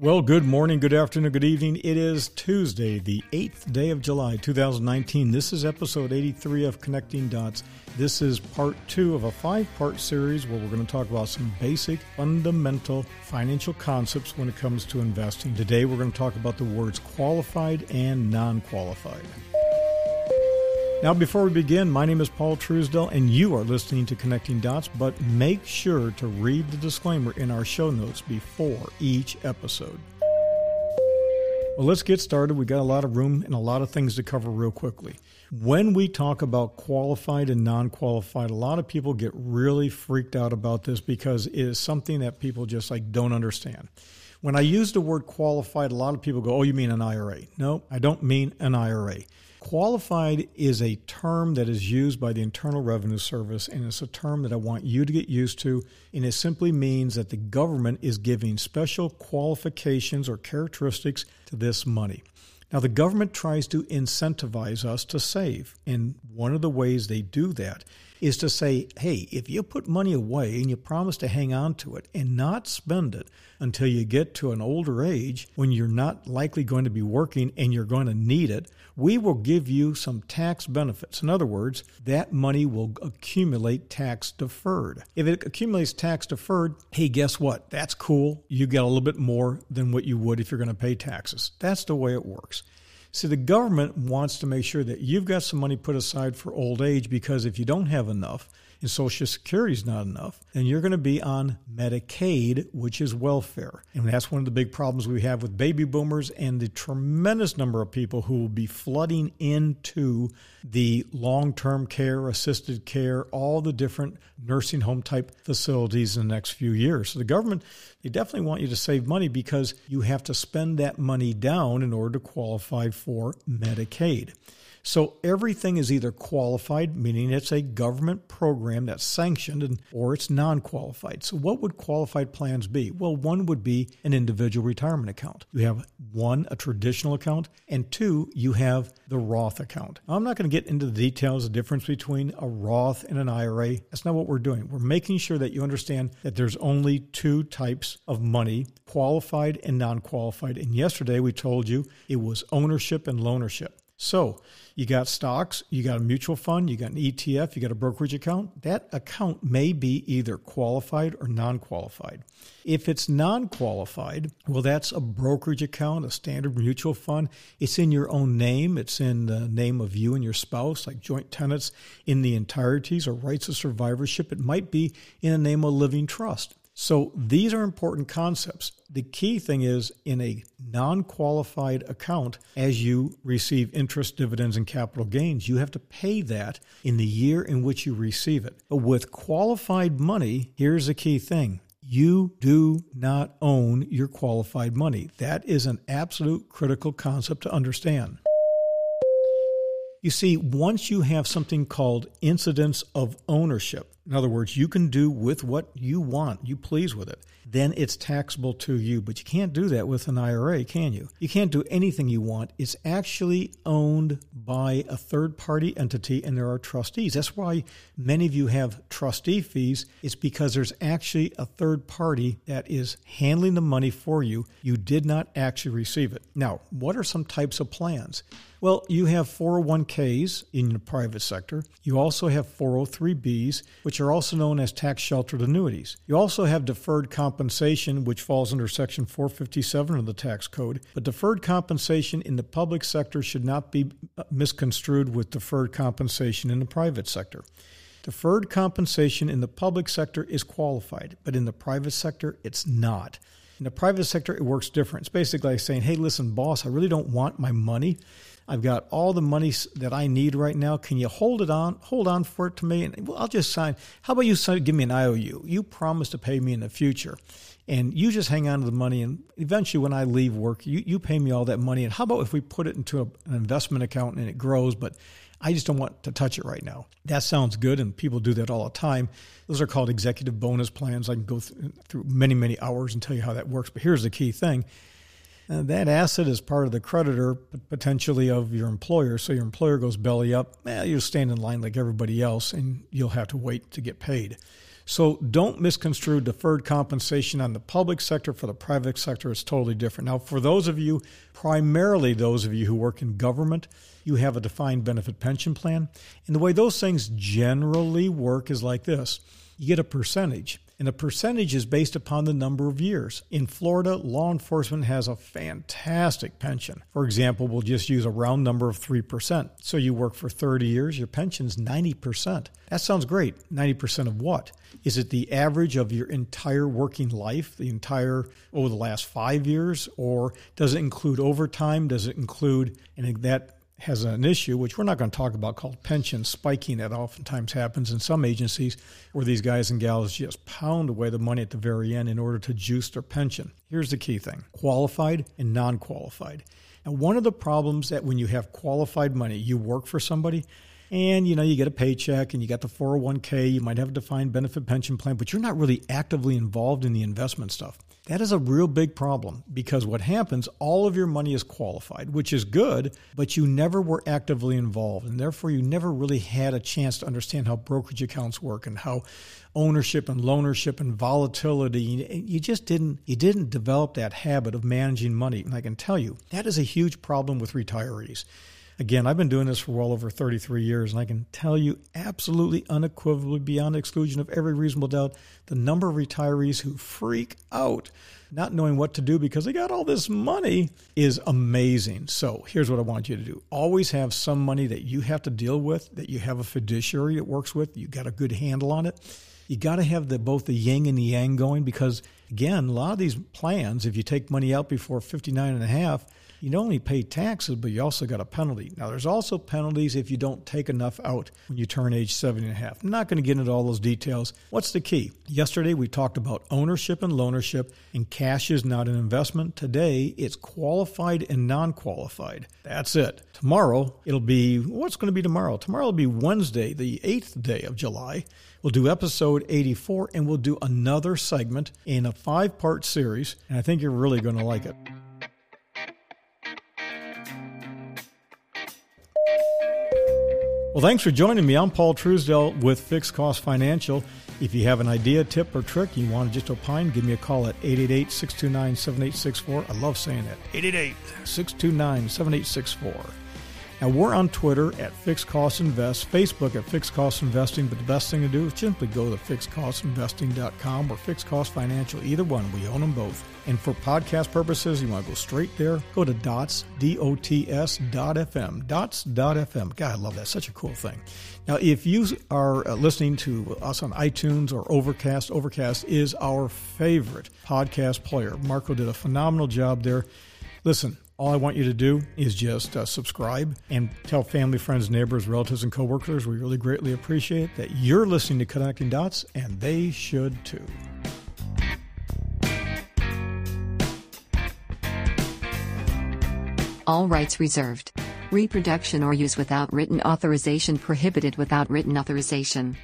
Well, good morning, good afternoon, good evening. It is Tuesday, the 8th day of July, 2019. This is episode 83 of Connecting Dots. This is part two of a five part series where we're going to talk about some basic, fundamental financial concepts when it comes to investing. Today, we're going to talk about the words qualified and non qualified. Now, before we begin, my name is Paul Truesdell, and you are listening to Connecting Dots, but make sure to read the disclaimer in our show notes before each episode. Well, let's get started. We got a lot of room and a lot of things to cover real quickly. When we talk about qualified and non qualified, a lot of people get really freaked out about this because it is something that people just like don't understand. When I use the word qualified, a lot of people go, Oh, you mean an IRA? No, I don't mean an IRA. Qualified is a term that is used by the Internal Revenue Service, and it's a term that I want you to get used to. And it simply means that the government is giving special qualifications or characteristics to this money. Now, the government tries to incentivize us to save, and one of the ways they do that is to say, hey, if you put money away and you promise to hang on to it and not spend it until you get to an older age when you're not likely going to be working and you're going to need it, we will give you some tax benefits. In other words, that money will accumulate tax deferred. If it accumulates tax deferred, hey, guess what? That's cool. You get a little bit more than what you would if you're going to pay taxes. That's the way it works. See, the government wants to make sure that you've got some money put aside for old age because if you don't have enough, and Social Security is not enough, then you're going to be on Medicaid, which is welfare. And that's one of the big problems we have with baby boomers and the tremendous number of people who will be flooding into the long term care, assisted care, all the different nursing home type facilities in the next few years. So the government, they definitely want you to save money because you have to spend that money down in order to qualify for Medicaid. So everything is either qualified, meaning it's a government program that's sanctioned, and, or it's non qualified. So, what would qualified plans be? Well, one would be an individual retirement account. You have one, a traditional account, and two, you have the Roth account. Now, I'm not going to get into the details, the difference between a Roth and an IRA. That's not what we're doing. We're making sure that you understand that there's only two types of money qualified and non qualified. And yesterday we told you it was ownership and loanership. So you got stocks, you got a mutual fund, you got an ETF, you got a brokerage account. That account may be either qualified or non qualified. If it's non qualified, well, that's a brokerage account, a standard mutual fund. It's in your own name, it's in the name of you and your spouse, like joint tenants in the entireties or rights of survivorship. It might be in the name of living trust. So these are important concepts. The key thing is in a non qualified account, as you receive interest, dividends, and capital gains, you have to pay that in the year in which you receive it. But with qualified money, here's the key thing you do not own your qualified money. That is an absolute critical concept to understand. You see, once you have something called incidence of ownership, in other words, you can do with what you want, you please with it, then it's taxable to you. But you can't do that with an IRA, can you? You can't do anything you want. It's actually owned by a third party entity and there are trustees. That's why many of you have trustee fees. It's because there's actually a third party that is handling the money for you. You did not actually receive it. Now, what are some types of plans? Well, you have 401ks in the private sector. You also have 403bs, which are also known as tax sheltered annuities. You also have deferred compensation, which falls under Section 457 of the tax code. But deferred compensation in the public sector should not be uh, misconstrued with deferred compensation in the private sector. Deferred compensation in the public sector is qualified, but in the private sector, it's not. In the private sector, it works different. It's basically like saying, hey, listen, boss, I really don't want my money. I've got all the money that I need right now. Can you hold it on, hold on for it to me? And I'll just sign. How about you sign, give me an IOU? You promise to pay me in the future. And you just hang on to the money. And eventually, when I leave work, you, you pay me all that money. And how about if we put it into a, an investment account and it grows, but I just don't want to touch it right now. That sounds good, and people do that all the time. Those are called executive bonus plans. I can go through many, many hours and tell you how that works. But here's the key thing uh, that asset is part of the creditor, potentially of your employer. So your employer goes belly up, eh, you'll stand in line like everybody else, and you'll have to wait to get paid. So don't misconstrue deferred compensation on the public sector for the private sector. It's totally different. Now, for those of you, primarily those of you who work in government, you have a defined benefit pension plan. And the way those things generally work is like this you get a percentage and the percentage is based upon the number of years. In Florida, law enforcement has a fantastic pension. For example, we'll just use a round number of 3%. So you work for 30 years, your pension's 90%. That sounds great. 90% of what? Is it the average of your entire working life, the entire over the last 5 years or does it include overtime? Does it include and that has an issue, which we're not going to talk about, called pension spiking. That oftentimes happens in some agencies where these guys and gals just pound away the money at the very end in order to juice their pension. Here's the key thing qualified and non qualified. And one of the problems that when you have qualified money, you work for somebody, and you know you get a paycheck and you got the 401k you might have a defined benefit pension plan but you're not really actively involved in the investment stuff that is a real big problem because what happens, all of your money is qualified, which is good, but you never were actively involved. And therefore, you never really had a chance to understand how brokerage accounts work and how ownership and loanership and volatility you just didn't you didn't develop that habit of managing money and i can tell you that is a huge problem with retirees Again, I've been doing this for well over 33 years, and I can tell you absolutely unequivocally, beyond exclusion of every reasonable doubt, the number of retirees who freak out not knowing what to do because they got all this money is amazing. So here's what I want you to do always have some money that you have to deal with, that you have a fiduciary that works with, you got a good handle on it. You got to have the both the yin and the yang going because again, a lot of these plans, if you take money out before 59 and a half, you not only pay taxes, but you also got a penalty. Now, there's also penalties if you don't take enough out when you turn age 70 and a half. I'm not going to get into all those details. What's the key? Yesterday, we talked about ownership and loanership, and cash is not an investment. Today, it's qualified and non qualified. That's it. Tomorrow, it'll be what's going to be tomorrow? Tomorrow will be Wednesday, the 8th day of July. We'll do episode 84 and we'll do another segment in a five part series, and I think you're really going to like it. Well, thanks for joining me. I'm Paul Truesdell with Fixed Cost Financial. If you have an idea, tip, or trick you want to just opine, give me a call at 888 629 7864. I love saying that. 888 629 7864. Now, we're on Twitter at Fixed Cost Invest, Facebook at Fixed Cost Investing, but the best thing to do is simply go to fixedcostinvesting.com or Fixed Cost Financial, either one. We own them both. And for podcast purposes, you want to go straight there, go to dots, D-O-T-S dot FM, dots dot FM. God, I love that. Such a cool thing. Now, if you are uh, listening to us on iTunes or Overcast, Overcast is our favorite podcast player. Marco did a phenomenal job there. Listen, all I want you to do is just uh, subscribe and tell family, friends, neighbors, relatives, and coworkers. We really greatly appreciate that you're listening to Connecting Dots, and they should too. All rights reserved. Reproduction or use without written authorization prohibited without written authorization.